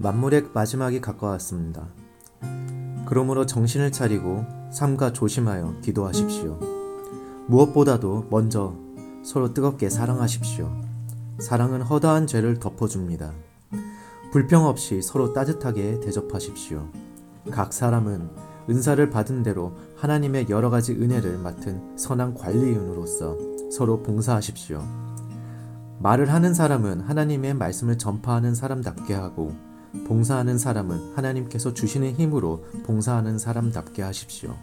만물의 마지막이 가까웠습니다. 그러므로 정신을 차리고 삼가 조심하여 기도하십시오. 무엇보다도 먼저 서로 뜨겁게 사랑하십시오. 사랑은 허다한 죄를 덮어줍니다. 불평 없이 서로 따뜻하게 대접하십시오. 각 사람은 은사를 받은 대로 하나님의 여러 가지 은혜를 맡은 선한 관리인으로서 서로 봉사하십시오. 말을 하는 사람은 하나님의 말씀을 전파하는 사람답게 하고 봉사하는 사람은 하나님께서 주시는 힘으로 봉사하는 사람답게 하십시오.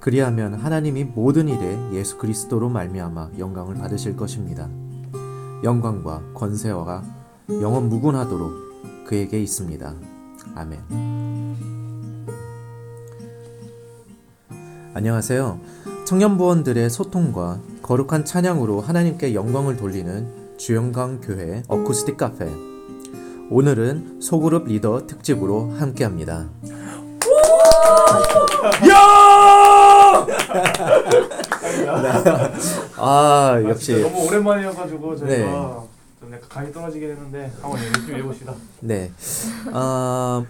그리하면 하나님이 모든 일에 예수 그리스도로 말미암아 영광을 받으실 것입니다. 영광과 권세와 영원 무궁하도록 그에게 있습니다. 아멘. 안녕하세요. 청년부원들의 소통과 거룩한 찬양으로 하나님께 영광을 돌리는 주영강 교회 어쿠스틱 카페. 오늘은 소그룹 리더 특집으로 함께합니다. 야! 아 역시 너무 오랜만이어가지고 저희가 네. 좀 약간 감이 떨어지긴 했는데 한번 열심히 해봅시다. 네. 아,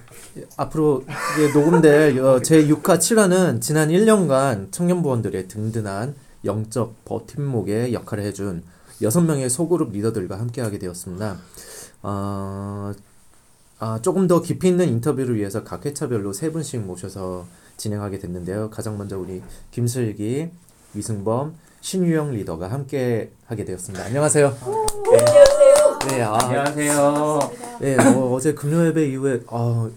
앞으로 이제 녹음될 어, 제 6화 7화는 지난 1년간 청년부원들의 든든한 영적 버팀목의 역할을 해준 6명의 소그룹 리더들과 함께하게 되었습니다. 어, 아, 조금 더 깊이 있는 인터뷰를 위해서 각 회차별로 세 분씩 모셔서 진행하게 됐는데요. 가장 먼저 우리 김슬기, 위승범, 신유영 리더가 함께 하게 되었습니다. 안녕하세요. 네. 네, 아, 안녕하세요. 네, 어, 어제 금요 예배 이후에 아,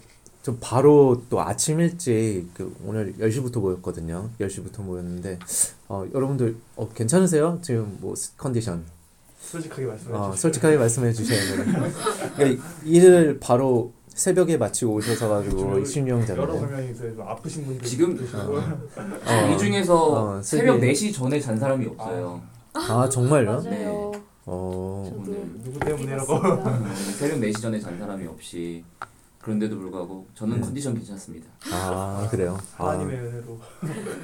좀 바로 또 아침 일찍 그 오늘 10시부터 모였거든요. 10시부터 모였는데 어, 여러분들 어, 괜찮으세요? 지금 뭐 스- 컨디션? 솔직하게 말씀해 어, 주세요. 솔직하게 말씀해 주셔야 돼요. 그러니까 일을 바로 새벽에 마치고 오셔서 가지고 신유영 여러 있어요. 좀 아프신 분들 지금. 어, 이 중에서 어, 새벽 슬기. 4시 전에 잔 사람이 없어요. 아 정말요? 맞아요. 어, 오늘 누구 때문이라고? 새벽 4시 전에 잔 사람이 없이 그런데도 불구하고 저는 네. 컨디션 괜찮습니다. 아 그래요. 아, 하나님의 은혜로.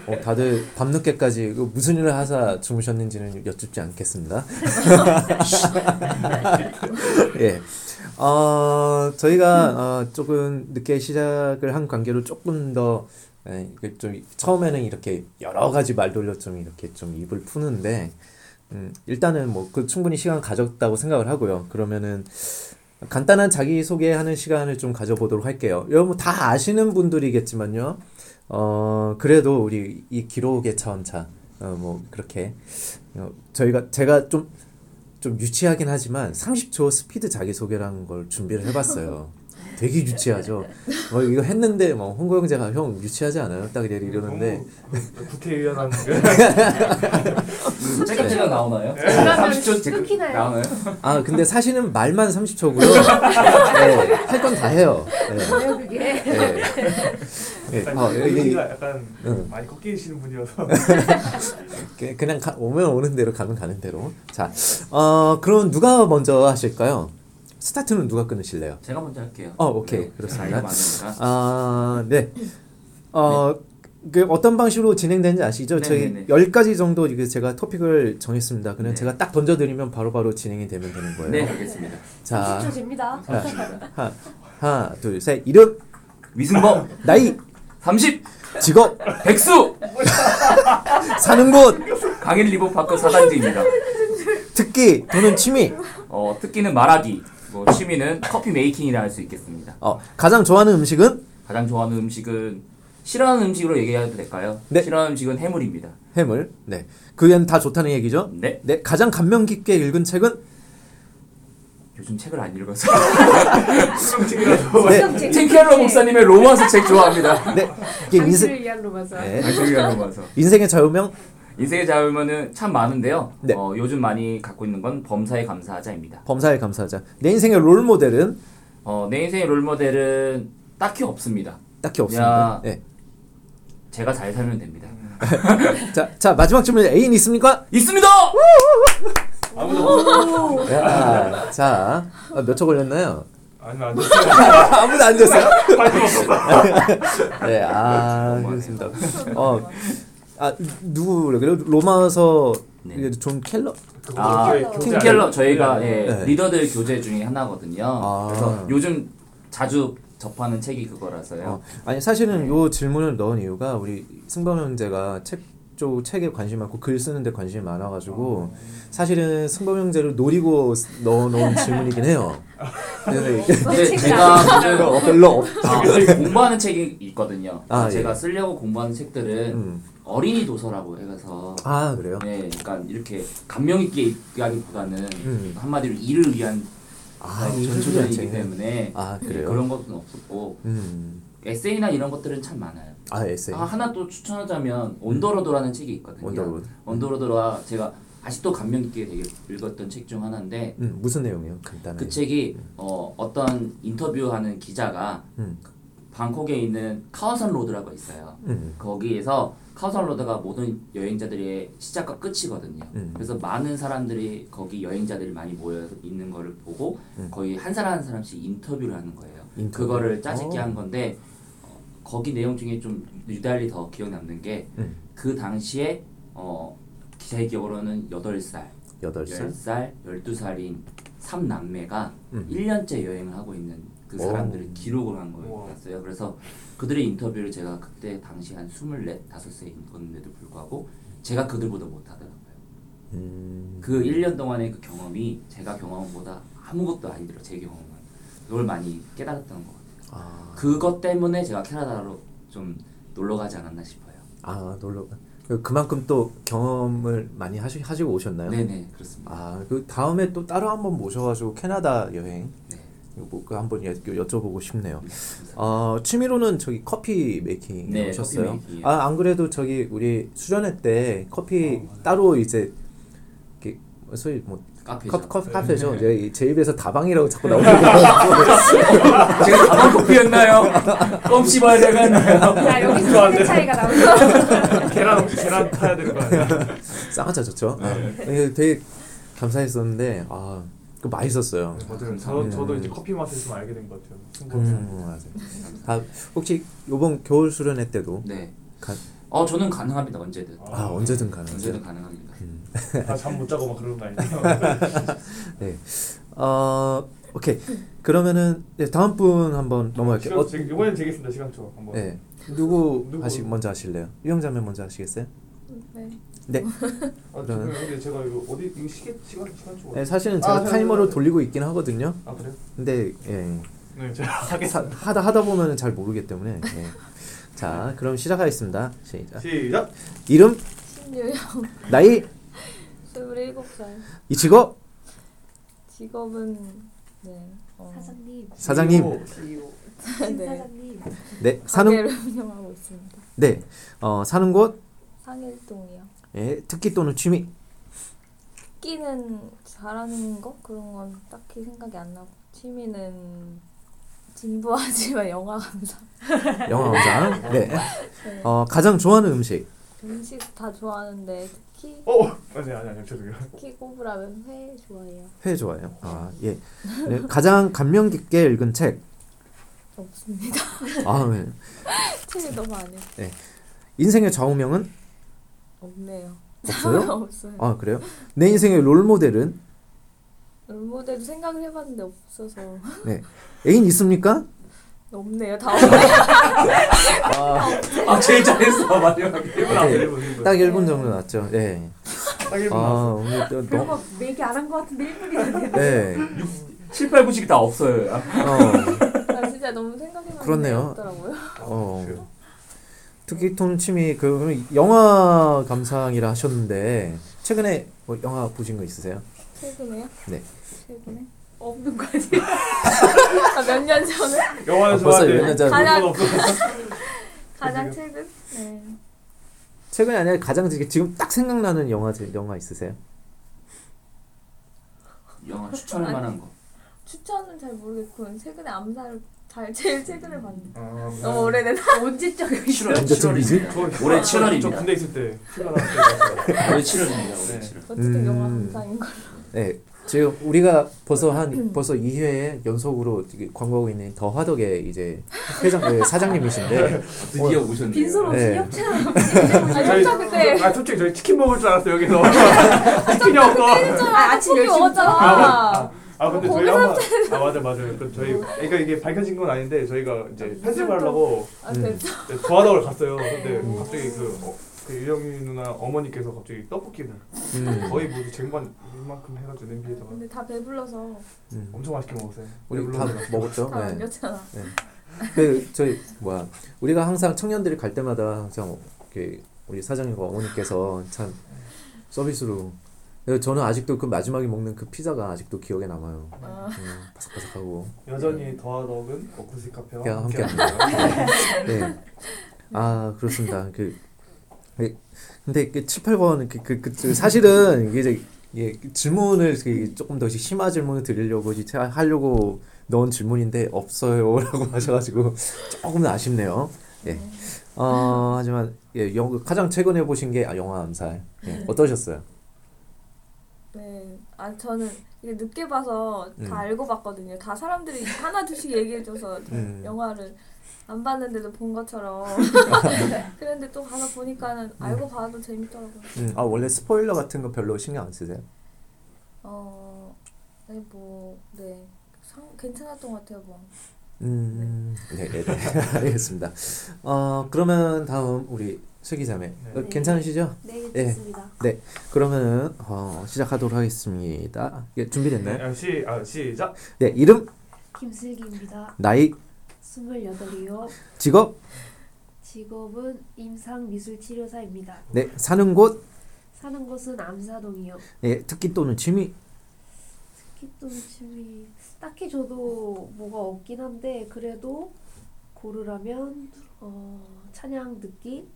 어, 다들 밤늦게까지 그 무슨 일을 하사 주무셨는지는 여쭙지 않겠습니다. 예. 어, 저희가 어, 조금 늦게 시작을 한 관계로 조금 더 에, 이게 좀 처음에는 이렇게 여러 가지 말 돌려 좀 이렇게 좀 입을 푸는데 음, 일단은 뭐 그 충분히 시간 가졌다고 생각을 하고요. 그러면은 간단한 자기 소개하는 시간을 좀 가져보도록 할게요. 여러분 다 아시는 분들이겠지만요. 어 그래도 우리 이 기록의 차원차 어 뭐 그렇게 어, 저희가 제가 좀 좀 유치하긴 하지만 30초 스피드 자기소개라는 걸 준비를 해봤어요. 되게 유치하죠. 뭐 이거 했는데 뭐 홍고 형제가 형 유치하지 않아요? 딱 이래 이러는데 너무 국회의원한 그 짤깍짤깍 나오나요? 그러면 30초 제- 끊기나요? 나오나요? 아 근데 사실은 말만 30초고요. 네, 할건 다 해요. 네. 뭐예요 그게? 네. 네. 어, 이게- 여기가 약간 응. 많이 꺾이시는 분이어서 그- 그냥 가, 오면 오는 대로 가면 가는 대로. 자, 어 그럼 누가 먼저 하실까요? 스타트는 누가 끊으실래요? 제가 먼저 할게요. 어, 오케이. 네, 그렇습니다. 많으니까. 아, 네. 어, 그 어떤 방식으로 진행되는지 아시죠? 네, 저희 네, 네. 10가지 정도 이게 제가 토픽을 정했습니다. 그냥 네. 제가 딱 던져 드리면 바로바로 진행이 되면 되는 거예요. 네, 알겠습니다. 자, 10초 집니다. 하, 하, 하나, 둘, 셋. 이름, 위승범 나이, 30 직업, 백수 사는 곳, 강일 리버파크 사단지입니다. 특기, 또는 취미. 어, 특기는 말하기, 뭐 취미는 커피 메이킹이라 할 수 있겠습니다. 어, 가장 좋아하는 음식은 가장 좋아하는 음식은 싫어하는 음식으로 얘기해도 될까요? 네. 싫어하는 음식은 해물입니다. 해물. 네. 그엔 다 좋다는 얘기죠? 네. 네. 가장 감명 깊게 읽은 책은 요즘 책을 안 읽어서 네. 틴케러 목사님의 로마서 책 좋아합니다. 네. 이게 당신을 위한 로마서. 네. 당신을 로마서. 인생의 자유명 인생의 자유면은 참 많은데요. 네. 어, 요즘 많이 갖고 있는 건 범사에 감사하자입니다. 범사에 감사하자. 내 인생의 롤 모델은 어, 내 인생의 롤 모델은 딱히 없습니다. 딱히 없습니다. 야. 네. 제가 잘 살면 됩니다. 자, 자 마지막 질문 애인 있습니까? 있습니다. 아무도 야, 자, 아, 몇초 걸렸나요? 아니면 안 됐어요. 아무도 안 됐어요. 관심. 네, 아, 그렇습니다. 어, 아 누구? 로마서 네. 존 켈러. 아, 팀 켈러 아니에요? 저희가 교제 예, 네. 리더들 교재 중에 하나거든요. 아. 그래서 요즘 자주 접하는 책이 그거라서요. 어, 아니 사실은 요 질문을 넣은 이유가 우리 승범 형제가 책쪽 책에 관심 많고 글 쓰는데 관심이 많아가지고 사실은 승범 형제를 노리고 쓰- 넣어놓은 질문이긴 해요. 근데 제가 별로, 별로 없. 아, 공부하는 책이 있거든요. 아, 제가 예. 쓰려고 공부하는 책들은 음. 어린이 도서라고 해서 아 그래요? 네, 그러니까 이렇게 감명 있게 읽기보다는 음. 한마디로 일을 위한 아, 전초전이기 때문에 아? 그런 것은 없었고 음. 에세이나 이런 것들은 참 많아요. 아 에세이. 아, 하나 또 추천하자면 On the Road라는 책이 있거든요. 원더로드. 온더로드가 제가 아직도 감명 깊게 되게 읽었던 책 중 하나인데 음 무슨 내용이요? 간단하게. 그 책이 어, 어떤 인터뷰하는 기자가 음. 방콕에 있는 카오산 로드라고 있어요. 음. 거기에서 카오산 로드가 모든 여행자들의 시작과 끝이거든요. 음. 그래서 많은 사람들이 거기 여행자들이 많이 모여 있는 거를 보고 음. 거의 한 사람 한 사람씩 인터뷰를 하는 거예요. 인터뷰. 그거를 짜집게 어. 한 건데 어, 거기 내용 중에 좀 유달리 더 기억 남는 게그 음. 당시에 어, 제 기억으로는 8살, 여덟 살. 10살, 12살인 3남매가 음. 1년째 여행을 하고 있는 그 오. 사람들을 기록을 한. 거였어요. 그래서 그들의 인터뷰를 제가 그때 당시 한 24, 5세 읽었는데도 불구하고 제가 그들보다 못하더라고요. 음. 그 1년 동안의 그 경험이 제가 경험한 것보다 아무것도 아니더라고요. 제 경험은. 그걸 많이 깨달았던 것 같아요. 아. 그것 때문에 제가 캐나다로 좀 놀러 가지 않았나 싶어요. 아 놀러. 그- 그만큼 또 경험을 많이 하시, 하시고 오셨나요? 네네 그렇습니다. 아, 그 다음에 또 따로 한번 모셔가지고 캐나다 여행 뭐 그거 한번 여, 여쭤보고 싶네요. 네. 어, 취미로는 저기 커피 메이킹 네, 하셨어요. 아, 안 그래도 저기 우리 수련회 때 커피 어. 따로 이제 이렇게 소위 뭐 카페죠. 커피, 커피 네. 카페죠. 제, 제 입에서 다방이라고 자꾸 나오는 거. 제가 가방 커피였나요? 껌 씹어야 되겠나요? 야. 세대 차이가 나오죠. 계란 계란 타야 되는 거 아니야? 쌍화차 좋죠. 아, 이게 되게 감사했었는데 아, 그 맛있었어요. 맞아요. 저 음. 저도 이제 커피 맛을 좀 알게 된 것 같아요. 승부를. 음, 맞아요. 다 혹시 요번 겨울 수련회 때도 네. 가, 어 저는 가능합니다 언제든. 아, 언제든 가능하세요. 언제든 가능합니다. 아, 잠 못 자고 막 그런 거 아니죠? 네. 어, 오케이. 그러면은 네, 다음 분 한번 넘어갈게요. 어, 시간, 이번엔 제겠습니다. 시간 초 한번. 네. 누구, 누구? 하시 먼저 하실래요? 유영자매 먼저 하시겠어요? 네. 네. 아, 지금 근데 제가 이거 어디 이거 시계 시간 시간초. 네, 사실은 아, 제가 네, 타이머로 네, 네. 돌리고 있긴 하거든요. 아 그래요? 근데 예. 네, 제가 사, 하겠습니다. 하다 하다 보면은 잘 모르기 때문에. 예. 자, 그럼 시작하겠습니다. 시작. 시작. 이름, 신유영 나이, 27살 이 직업, 직업은 네 어, 사장님. 사장님. CEO. 네 사장님. 네, 사는 가게를 운영하고 있습니다. 네. 어, 사는 곳, 상일동이요. 예, 특기 또는 취미. 끼는 잘하는 거 그런 건 딱히 생각이 안 나고 취미는 진부하지만 영화 감상. 영화 원장. 네. 네. 어, 가장 좋아하는 음식. 음식 다 좋아하는데 특히 어, 아니 아니 아니 죄송해요. 특히 꼽으라면 회 좋아해요. 회 좋아해요. 아, 예. 네, 가장 감명 깊게 읽은 책. 없습니다. 아, 네. 책이 너무 안 해요. 인생의 좌우명은 없네요. 없어요? 없어요. 아, 그래요? 내 인생의 롤 모델은 롤 모델도 생각을 해봤는데 없어서 네. 애인 있습니까? 없네요. 다 없네요. 아 제일 잘했어 마지막에. 1분 앞에 네. 1분 1분. 딱 1분 정도 났죠. 예. 딱 1분 아. 오늘 또 별거 너무 얘기 안 한 것 같은데 1분이나 네. 7, 8, 9씩 다 없어요. 어. 나 진짜 너무 생각해봤는데 그렇네요. 없더라고요. 어. 특기 또는 취미 그 영화 감상이라 하셨는데 최근에 뭐 영화 보신 거 있으세요? 최근에요? 네. 최근에? 없는 거 아니야? 아, 몇년 전에? 영화는 아, 벌써 몇년 전. 가장-. 가장 최근? 네. 최근이 아니라 가장 지금- 지금 딱 생각나는 영화 영화 있으세요? 영화 추천할 만한 거. 추천은 잘 모르겠고 최근에 암살을 잘 제일 최근에 봤는데 아, 너무 오래된 언제적 7월 언제쯤이지? 7월입니다. 저 올해 저 7월입니다. 군대 있을 때 휴가 나왔을 때 올해 7월입니다. 올해 네. 7월. 어쨌든 음. 영화 감상인 걸. 네. 지금 우리가 벌써 한 벌써 2회 연속으로 광고하고 있는 더 화덕의 이제 회장 네, 사장님이신데 드디어 오셨네요. 빈소로 네. 협찬. 아 진짜 그때 아 솔직히 저희 치킨 먹을 줄 알았어요 여기서 치킨이 없어 아, 아침 열심히 먹었잖아. 아, 아 근데 저희 한번 아 맞아 맞아요. 그 저희 그러니까 이게 밝혀진 건 아닌데 저희가 이제 편집을 하려고 아 음. 됐어. 네, 도와다를 갔어요. 근데 음. 갑자기 그, 어, 그 유영이 누나 어머니께서 갑자기 떡볶이를 음. 거의 모두 쟁반 이만큼 해가지고 냄비에다가 근데 다 배불러서 음. 엄청 맛있게 먹었어요. 우리 다 배불러서. 먹었죠. 다 네. 남겼잖아. 그 저희 뭐야 우리가 항상 청년들이 갈 때마다 항상 이렇게 우리 사장님과 어머니께서 참 서비스로 저는 아직도 그 마지막에 먹는 그 피자가 아직도 기억에 남아요. 아, 음, 바삭바삭하고 여전히 더하덕은 워크스 카페와 그냥 함께 함께 합니다. 네. 아 그렇습니다. 그 그, 근데 그 7, 8번 그, 그, 그, 그 사실은 이게 이제 예, 그 질문을 그 조금 더 심한 질문을 드리려고 이제 하려고 넣은 질문인데 없어요라고 하셔가지고 조금 아쉽네요. 예. 어 하지만 예, 영, 가장 최근에 보신 게 아, 영화 암살. 예, 어떠셨어요? 네. 아 저는 이게 늦게 봐서 다 음. 알고 봤거든요. 다 사람들이 하나 둘씩 얘기해줘서 음. 영화를 안 봤는데도 본 것처럼. 그런데 또 가서 보니까는 알고 봐도 재밌더라고요. 음, 아 원래 스포일러 같은 거 별로 신경 안 쓰세요? 어, 네, 뭐, 네. 상, 괜찮았던 것 같아요, 뭐. 음, 네, 네, 네. 알겠습니다. 어 그러면 다음 우리 슬기자매 어, 네. 괜찮으시죠? 네, 예. 좋습니다. 그러면은 어, 시작하도록 하겠습니다. 예, 준비됐나요? 네, 아, 시, 아, 시작. 네, 이름, 김슬기입니다. 나이, 28이요. 직업, 직업은 임상 미술 치료사입니다. 네, 사는 곳, 사는 곳은 암사동이요. 네, 특기 또는 취미, 특히 또 취미 딱히 저도 뭐가 없긴 한데 그래도 고르라면 어, 찬양 듣기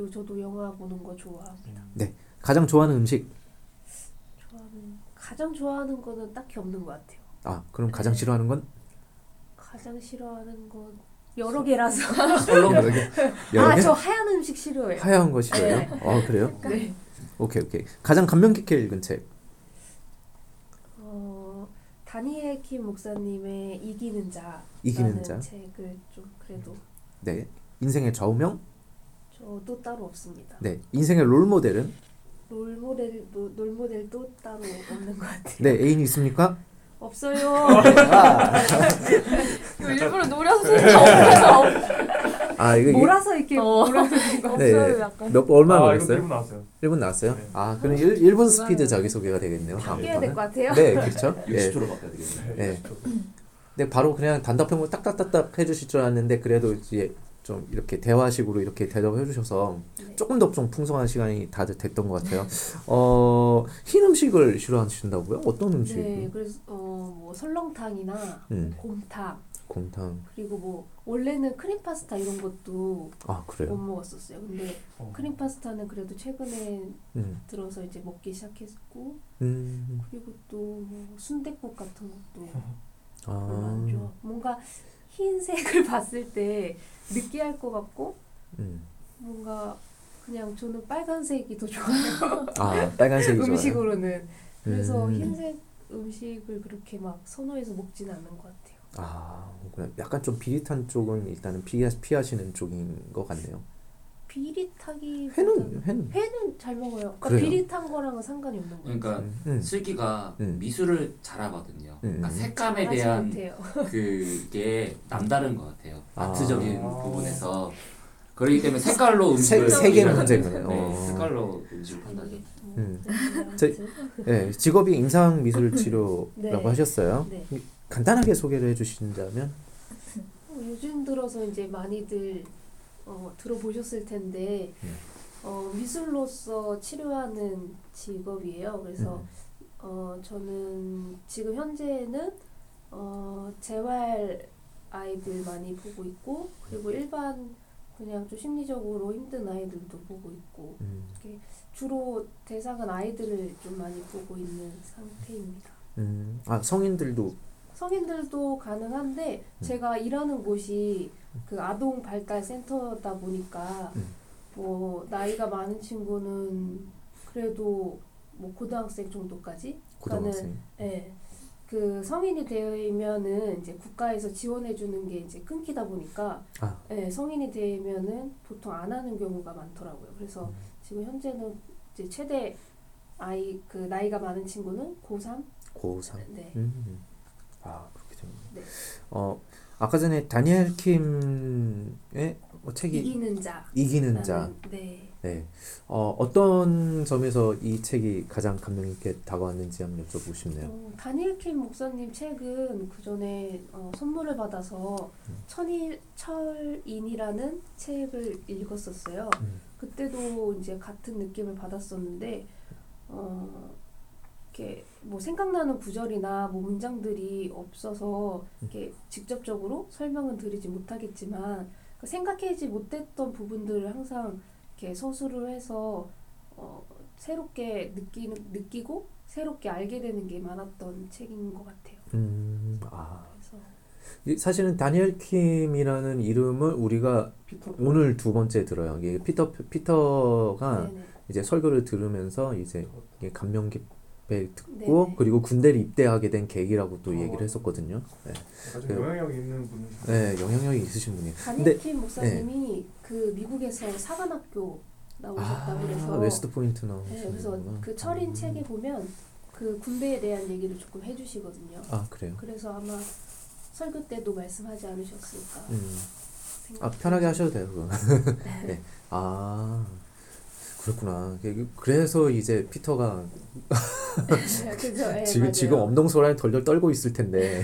그리고 저도 영화 보는 거 좋아합니다. 가장 좋아하는 음식. 좋아하는 가장 좋아하는 거는 딱히 없는 것 같아요. 아, 그럼 가장 싫어하는 건 가장 싫어하는 건 여러 개라서. 여러 개. 여러 아 개? 저 하얀 음식 싫어해요. 하얀 거 싫어요? 어, 그래요? 네. 오케이, 오케이. 가장 감명 깊게 읽은 책. 어, 다니엘 킴 목사님의 이기는 자 이기는 자. 책을 좀 그래도 네. 인생의 좌우명. 저도 따로 없습니다. 네. 인생의 롤 모델은. 롤 모델도 롤 모델도 따로 없는 것 같아요. 네. 애인 있습니까? 없어요. 아, 이거 일부러 노려서 생각 아 이거 몰아서 이렇게 어. 몰아서 없어요, 네. 약간. 몇 얼마 아, 걸렸어요? 1분 나왔어요. 1분 나왔어요? 네. 아, 그럼 1, 1분 스피드 자기 소개가 되겠네요. 바뀌어야 될것 같아요. 네, 그렇죠. 네. 60초로 바꿔야 되겠네요. 네. 네, 바로 그냥 단답형으로 딱딱딱딱 해주실 줄 알았는데 그래도 이제 좀 이렇게 대화식으로 이렇게 대답해 주셔서 네. 조금 더 좀 풍성한 시간이 다들 됐던 것 같아요. 어, 흰 음식을 싫어하신다고요? 어떤 음식? 네, 그래서 어 뭐 설렁탕이나 음, 곰탕 곰탕. 그리고 뭐 원래는 크림 파스타 이런 것도 아, 못 그래요? 먹었었어요. 근데 어. 크림 파스타는 그래도 최근에 음, 들어서 이제 먹기 시작했고 음, 그리고 또뭐 순댓국 같은 것도 별로 아, 안 좋아. 뭔가 흰색을 봤을 때 느끼할 것 같고 음. 뭔가 그냥 저는 빨간색이 더 좋아요. 아, 빨간색이 좋아요. 음식으로는 그래서 음. 흰색 음식을 그렇게 막 선호해서 먹지는 않는 것 같아요. 아, 그냥 약간 좀 비릿한 쪽은 일단은 피하, 피하시는 쪽인 것 같네요. 비릿하기 회는 회는 회는 잘 먹어요. 그러니까 그래요? 비릿한 거랑은 상관이 없는 거예요. 그러니까 음, 음. 슬기가 음. 미술을 잘하거든요. 그러니까 음. 색감에 잘하지 대한 못해요. 그게 남다른 것 같아요. 아. 아트적인 아. 부분에서 그렇기 때문에 색깔로 색- 음식을 색의 판단하는- 문제군요. 네, 어. 색깔로 음식을 판단해. 이게 뭐 음. 네, 직업이 인상 미술 치료라고 네. 하셨어요. 네. 간단하게 소개를 해주신다면, 어, 요즘 들어서 이제 많이들 어, 들어보셨을 텐데 음. 어, 미술로서 치료하는 직업이에요. 그래서 음. 어, 저는 지금 현재는 어, 재활 아이들 많이 보고 있고 그리고 일반 그냥 좀 심리적으로 힘든 아이들도 보고 있고 음, 주로 대상은 아이들을 좀 많이 보고 있는 상태입니다. 음, 아 성인들도 성인들도 가능한데 음. 제가 일하는 곳이 그 아동 발달 센터다 보니까 음. 뭐 나이가 많은 친구는 그래도 뭐 고등학생 정도까지 고등학생. 예. 그 성인이 되면은 이제 국가에서 지원해 주는 게 이제 끊기다 보니까 아. 예, 성인이 되면은 보통 안 하는 경우가 많더라고요. 그래서 음. 지금 현재는 이제 최대 아이 그 나이가 많은 친구는 고3 고3. 네. 음. 아 그렇게 되군요. 네. 어 아까 전에 다니엘 킴의 뭐 책이 이기는 자. 이기는 자. 네. 네. 어 어떤 점에서 이 책이 가장 감명 있게 다가왔는지 한번 여쭤보고 싶네요. 어, 다니엘 킴 목사님 책은 그 전에 어, 선물을 받아서 음. 천일 철인이라는 책을 읽었었어요. 음. 그때도 이제 같은 느낌을 받았었는데 어, 이렇게 뭐 생각나는 구절이나 뭐 문장들이 없어서 이렇게 직접적으로 설명은 드리지 못하겠지만 그 생각하지 못했던 부분들을 항상 이렇게 서술을 해서 어, 새롭게 느끼는 느끼고 새롭게 알게 되는 게 많았던 책인 것 같아요. 음. 아 그래서 사실은 다니엘 킴이라는 이름을 우리가 피터 오늘 두 번째 들어요. 이게 피터 피터가 네네. 이제 설교를 들으면서 이제 감명 깊게 듣고 네네. 그리고 군대를 입대하게 된 계기라고 또 어. 얘기를 했었거든요. 네, 아주 그- 영향력 있는 분. 네 영향력이 있으신 분이에요. 킴 목사님이 그 미국에서 사관학교 나오셨다고 아 그래서 웨스트 포인트 네, 그래서. 그 철인 음. 책에 보면 그 군대에 대한 얘기를 조금 해주시거든요. 아 그래요. 그래서 아마 설교 때도 말씀하지 않으셨을까. 음. 아 편하게 하셔도 돼요 그거. 네. 아 그렇구나. 그- 그래서 이제 피터가 그죠? 네, 지금 맞아요. 지금 엄동소란에 덜덜 떨고 있을 텐데.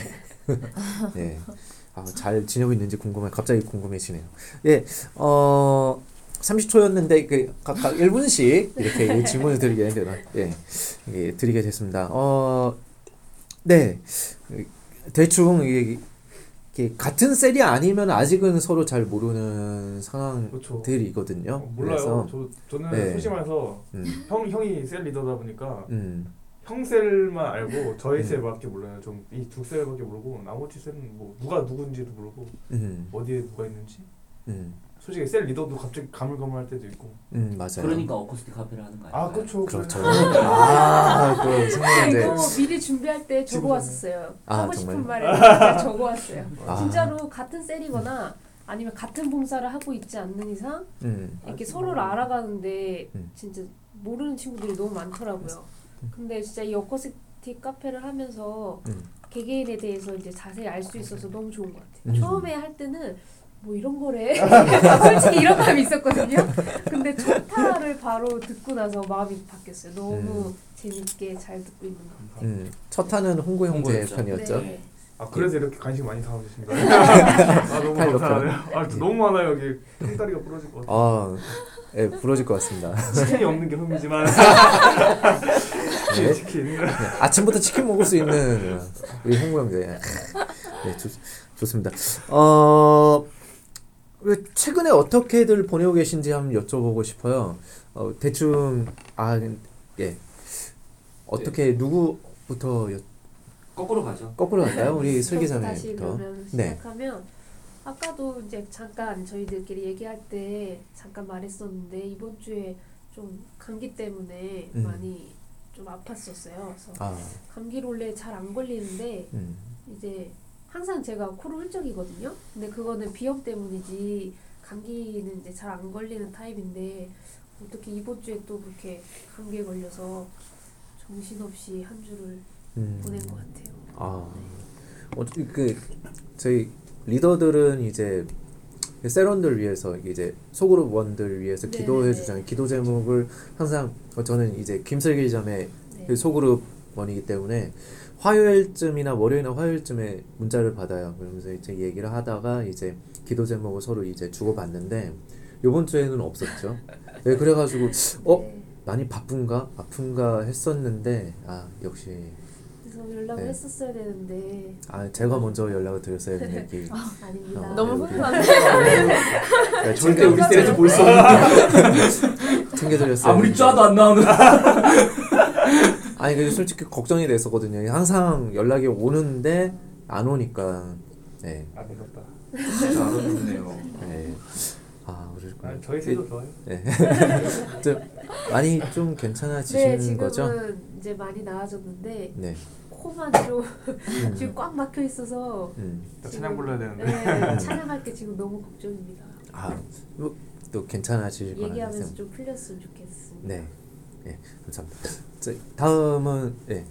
네. 아, 잘 지내고 있는지 궁금해. 갑자기 궁금해지네요. 예. 어 30초였는데 그 각각 1분씩 이렇게 질문을 드리게 되나. 예. 예, 드리게 됐습니다. 어 네. 대충 이게 이게 같은 셀이 아니면 아직은 서로 잘 모르는 그렇죠. 상황들이거든요. 어, 몰라요. 저 저는 네. 솔직히 말해서 음, 형 형이 셀 리더다 보니까 음, 형 셀만 알고 저희 음. 셀밖에 몰라요. 좀이 두 셀밖에 모르고 나머지 셀은 뭐 누가 누군지도 모르고 음, 어디에 누가 있는지 음, 솔직히 셀 리더도 갑자기 가물가물할 때도 있고. 음, 맞아요. 그러니까 어쿠스틱 카페를 하는 거 아니에요? 아 그렇죠. 그렇죠. 그래요. 아, 그 생각 이제 이거 미리 준비할 때 적어 지금 왔었어요. 아, 하고 싶은? 말을 진짜 적어 왔어요. 아. 진짜로 같은 셀이거나 아니면 같은 봉사를 하고 있지 않는 이상 음, 이렇게 아, 서로를 알아가는데 음. 진짜 모르는 친구들이 너무 많더라고요. 근데 진짜 이 어커스틱 카페를 하면서 음, 개개인에 대해서 이제 자세히 알 수 있어서 너무 좋은 것 같아요. 음. 처음에 할 때는 뭐 이런 거래 솔직히 이런 마음이 있었거든요. 근데 첫 타를 바로 듣고 나서 마음이 바뀌었어요. 너무 음. 재밌게 잘 듣고 있는 것 같아요. 음. 첫 타는 홍구 형제 홍구였죠. 편이었죠. 네. 아 그래서 이렇게 관심 많이 담아주신다. 아 너무 감사하네요. 아 너무 많아요 여기 똥다리가 부러질 것 같아. 아, 예, 부러질 것 같습니다. 치킨이 없는 게 흠이지만 네. 치킨. 아침부터 치킨 먹을 수 있는 우리 홍구 형제. 네, 좋, 좋습니다. 어, 왜 최근에 어떻게들 보내고 계신지 한번 여쭤보고 싶어요. 어, 대충 아, 예. 어떻게 누구부터 여, 거꾸로 가죠. 거꾸로 갈까요? 우리 슬기자매부터. 그러면 네. 시작하면 아까도 이제 잠깐 저희들끼리 얘기할 때 잠깐 말했었는데 이번 주에 좀 감기 때문에 음. 많이 좀 아팠었어요. 그래서 아, 감기를 원래 잘 안 걸리는데 음, 이제 항상 제가 코를 훌쩍이거든요. 근데 그거는 비염 때문이지 감기는 이제 잘 안 걸리는 타입인데 어떻게 이번 주에 또 그렇게 감기에 걸려서 정신없이 한 주를 음. 보낸 것 같아요. 아, 어, 그 저희 리더들은 이제 세론들 위해서 이제 소그룹 원들 위해서 네, 기도해 네. 주잖아요. 기도 제목을 항상 어, 저는 이제 김슬기 자매 네. 그 소그룹 원이기 때문에 화요일쯤이나 월요일이나 화요일쯤에 문자를 받아요. 그러면서 이제 얘기를 하다가 이제 기도 제목을 서로 이제 주고받는데 요번 주에는 없었죠. 네, 그래가지고 어 네. 많이 바쁜가 아픈가 했었는데 아 역시 그래서 연락을 네. 했었어야 되는데 아 제가 먼저 연락을 드렸어야 되는 얘기. 아닙니다. 어, 너무 네. 네, 절대 우리 셀에서 볼수 없는. 챙겨드렸어요. 아무리 짜도 안 나오는. 아니 그 솔직히 걱정이 됐었거든요. 항상 연락이 오는데 안 오니까. 네. 아 무섭다. 잘 알아주네요. 네. 아 그러셨구나. 아, 저희 셀도 좋아요. 네. 좀 많이 좀 괜찮아지신 네, 지금은 거죠? 이제 많이 나아졌는데 네. 코만 좀 지금 꽉 막혀 있어서 음. 또 찬양 불러야 되는데. 네, 찬양할 게 지금 너무 걱정입니다. 아, 뭐, 또 괜찮아지실 거라는 얘기하면서. 좀 풀렸으면 좋겠습니다. 네. 네, 감사합니다. 자, 다음은 예.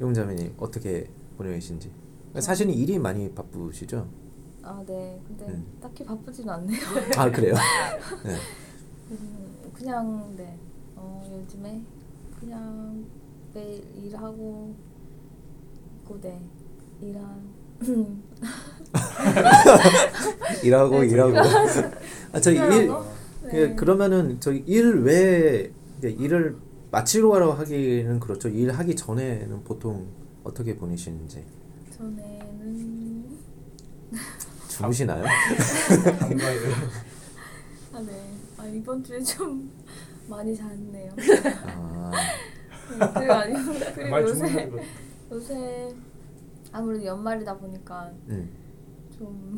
용자매님 어떻게 보내고 계신지. 사실은 일이 많이 바쁘시죠? 아, 네. 근데 음. 딱히 바쁘진 않네요. 아 그래요? 네. 음, 그냥 네. 어, 요즘에 그냥 매일 일하고 있고 네. 일한 일하고 네, 일하고. 아 저희 일 일하고, 그, 네. 그러면은 저희 일 외에 일을 마치러 가라고 하기는 그렇죠. 일 하기 전에는 보통 어떻게 보내시는지 전에는 주무시나요? 아, 네. 아, 이번 주에 좀 많이 잤네요. 아, 네, 그리고 아니고 그리고 요새. 요새 아무래도 연말이다 보니까 음. 좀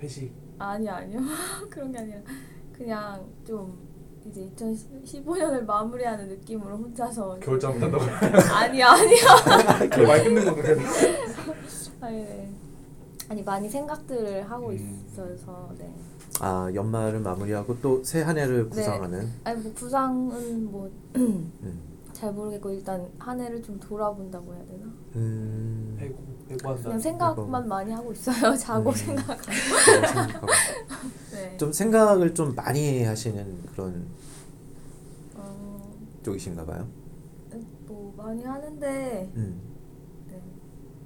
회식. 아니 아니요 그런 게 아니라 그냥 좀 이제 2015년을 마무리하는 느낌으로 혼자서 겨울잠 잔다고. 아니 아니야 그 많이 끊는 건데. 아니 네. 아니 많이 생각들을 하고 음. 있어서 네 아 연말을 마무리하고 또 새 한 해를 구상하는. 아니 뭐 구상은 뭐 잘 음. 모르겠고 일단 한 해를 좀 돌아본다고 해야 되나 음. 회고 회고한다. 그냥 생각만 많이 하고 있어요 자고 음. 생각하고 네. 네. 좀 생각을 좀 많이 하시는 그런 어, 쪽이신가 봐요. 뭐 많이 하는데 음. 네.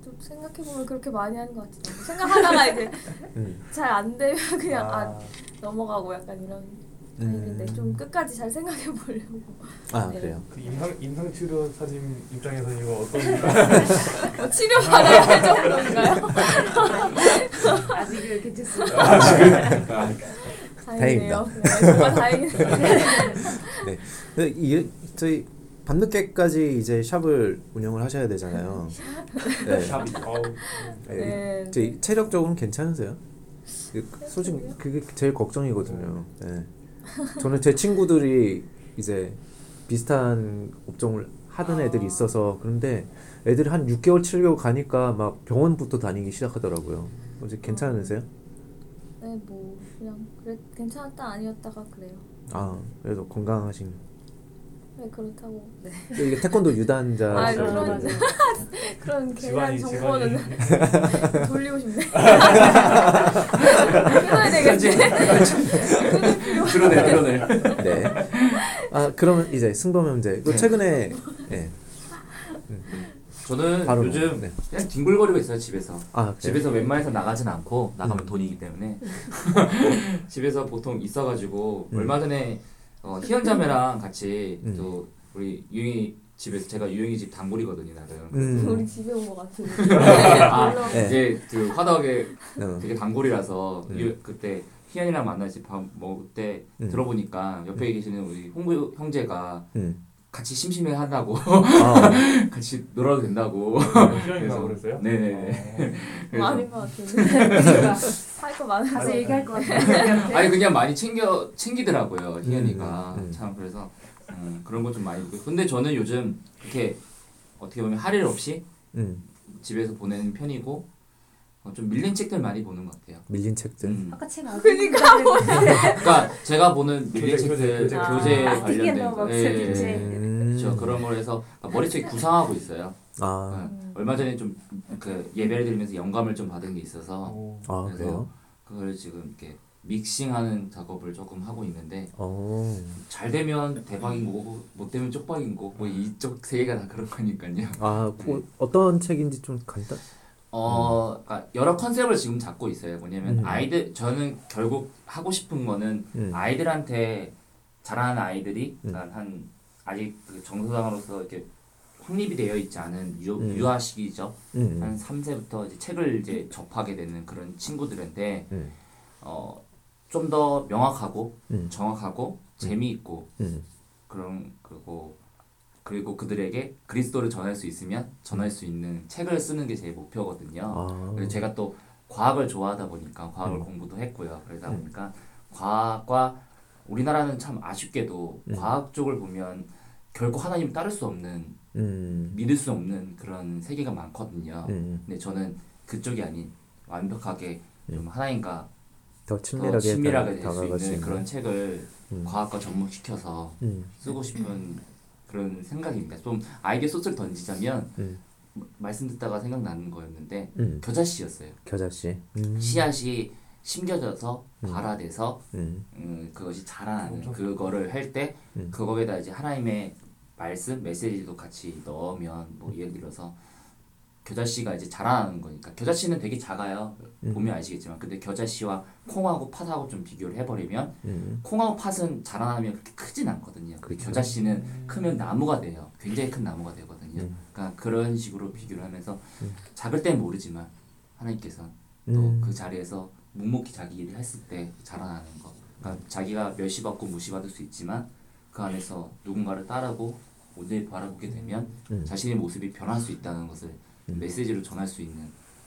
좀 생각해 보면 그렇게 많이 하는 것 않고 생각하다가 이제 음. 잘안 되면 그냥 아, 아, 넘어가고 약간 이런 음. 스타일인데 좀 끝까지 잘 생각해 보려고 아 네. 그래요. 그 임상 임상 치료 사진 입장에서 이거 어떤 뭐 치료 받아야 할 정도인가요? 아직은 괜찮습니다. 다행이네요. 네, 정말 다행이네요. 네. 근데 이, 저희 밤늦게까지 이제 샵을 운영을 하셔야 되잖아요. 네. 샵. 네. 네. 저희 체력적으로는 괜찮으세요? 그, 솔직히 그게 제일 걱정이거든요. 네. 저는 제 친구들이 이제 비슷한 업종을 하던 아. 애들이 있어서 그런데 애들이 한 6개월, 7개월 가니까 막 병원부터 다니기 시작하더라고요. 이제 괜찮으세요? 네, 뭐 그냥 그래 괜찮았다 아니었다가 그래요. 아, 그래도 건강하신. 네, 그렇다고. 네. 또 이게 태권도 유단자. 아, 그런- 그런 집안이 정보는. 돌리고 싶네. 끊어야 되겠네. 그러네 그러네. 네. 아, 그러면 이제 승범 형제. 그 네. 최근에 예. 저는 바로 요즘 네. 그냥 뒹굴거리고 있어요 집에서. 아? 집에서 웬만해서 나가진 않고 나가면 음. 돈이기 때문에 집에서 보통 있어가지고 음. 얼마 전에 어, 희연자매랑 같이 음. 또 우리 유영이 집에서 제가 유영이 집 단골이거든요 나름. 음. 우리 집에 온 것 같은데. 아, 놀러. 네. 이제 그 화덕에 어. 되게 단골이라서 음. 유- 그때 희연이랑 만나서 밥 먹을 때 음. 들어보니까 옆에 계시는 우리 홍구 형제가 음. 같이 심심해 한다고 아, 같이 놀아도 된다고. 희영이가 그랬어요? 네네네. 그래서 아닌 것 같은데. 할거 많아서. 가서 얘기할 것 같아요. 아니 그냥 많이 챙겨 챙기더라고요 희연이가 음, 음. 참 그래서 음, 그런 거 좀 많이 보고 근데 저는 요즘 이렇게 어떻게 보면 할일 없이 음. 집에서 보내는 편이고 어, 좀 밀린 책들 많이 보는 것 같아요. 밀린 책들. 음. 아까 책 안. 그러니까 그러니까 제가 보는 밀린 교재, 책들 교재, 교재, 교재. 아, 관련된 거, 예, 예. 예. 음. 그렇죠 그런 걸 해서 머릿속에 구상하고 있어요. 아, 어, 얼마 전에 좀 그 예배를 드리면서 영감을 좀 받은 게 있어서 어. 아 그래서 그래요? 그걸 지금 이렇게 믹싱하는 작업을 조금 하고 있는데 어. 잘 되면 대박인 거고 못 되면 쪽박인 거고 뭐 이쪽 세 개가 다 그런 거니까요. 아, 그 어떤 책인지 좀 간단. 어, 그러니까 여러 컨셉을 지금 잡고 있어요. 뭐냐면 음. 아이들 저는 결국 하고 싶은 거는 음. 아이들한테 자라는 아이들이 음. 한 아직 그 정서상으로서 이렇게 확립이 되어 있지 않은 유, 음. 유아 시기죠. 음. 한 3세부터 이제 책을 이제 접하게 되는 그런 친구들한테 음. 어, 좀 더 명확하고 음. 정확하고 재미있고 음. 그런 그리고 그리고 그들에게 그리스도를 전할 수 있으면 전할 수 있는 책을 쓰는 게 제 목표거든요. 아. 그리고 제가 또 과학을 좋아하다 보니까 과학을 음. 공부도 했고요. 그러다 음. 보니까 과학과 우리나라는 참 아쉽게도 음. 과학 쪽을 보면 결코 하나님 따를 수 없는 음. 믿을 수 없는 그런 세계가 많거든요. 음. 근데 저는 그쪽이 아닌 완벽하게 좀 하나님과 더더 친밀하게 친밀하게 다- 될수 있는 그런 책을 음. 과학과 접목시켜서 음. 쓰고 싶은 그런 생각입니다. 좀 아이디어 소스를 던지자면 음. 말씀 듣다가 생각나는 거였는데 음. 겨자씨였어요. 겨자씨. 음. 씨앗이 심겨져서 음. 발화돼서 음. 음, 그것이 자라나는 엄청 그거를 할때 음. 그거에다 이제 하나님의 말씀 메시지도 같이 넣으면 뭐 예를 들어서 겨자씨가 이제 자라나는 거니까 겨자씨는 되게 작아요 음. 보면 아시겠지만 근데 겨자씨와 콩하고 팥하고 좀 비교를 해버리면 음. 콩하고 팥은 자라나면 그렇게 크진 않거든요 그렇죠. 겨자씨는 크면 나무가 돼요 굉장히 큰 나무가 되거든요 음. 그러니까 그런 식으로 비교를 하면서 음. 작을 땐 모르지만 하나님께서 음. 또그 자리에서 묵묵히 자기 일을 했을 때 자라나는 거. 그러니까 자기가 멸시받고 무시받을 수 있지만 그 안에서 누군가를 따르고 오늘 바라보게 되면 음. 자신의 모습이 변할 수 있다는 것을 음. 메시지로 전할 수 있는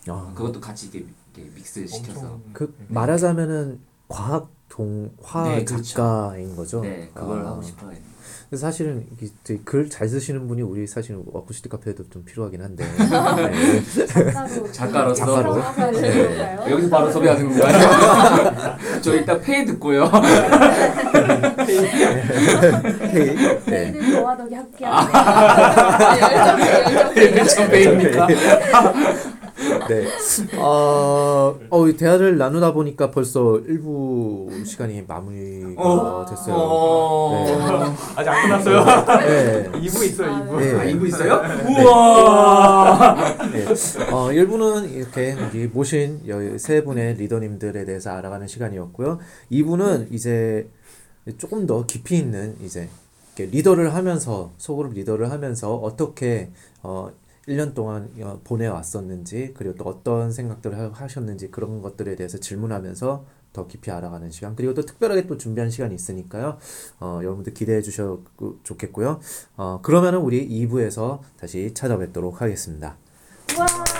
아. 그것도 같이 이렇게, 이렇게 믹스 시켜서 엄청 그 말하자면은 과학 동화 네, 그렇죠. 작가인 거죠. 네 그걸 아. 하고 싶어요. 그래서 사실은 글 잘 쓰시는 분이 우리 사실 어쿠스틱 카페에도 좀 필요하긴 한데. 네. 작가로? 작가로 네. 요 여기서 바로 섭외하는 건가요? 저 일단 페이 듣고요. K. 네. 저희는 저와 덕이 함께하는 열정페이 열정 페이 저 페이입니까? 네. 어, 어, 이 대화를 나누다 보니까 벌써 1부 시간이 마무리가 어. 됐어요. 어. 아직 안 끝났어요. 네. 2부 있어요. 아, 2부. 네. 아, 이거 있어요? 우와! 네. 어, 1부는 이렇게 모신 여- 세 분의 리더님들에 대해서 알아가는 시간이었고요. 2부는 이제 조금 더 깊이 있는 이제 리더를 하면서 소그룹 리더를 하면서 어떻게 어 1년 동안 어, 보내왔었는지 그리고 또 어떤 생각들을 하- 하셨는지 그런 것들에 대해서 질문하면서 더 깊이 알아가는 시간. 그리고 또 특별하게 또 준비한 시간이 있으니까요. 어, 여러분들 기대해 주셔도 좋겠고요. 어, 그러면은 우리 2부에서 다시 찾아뵙도록 하겠습니다. 와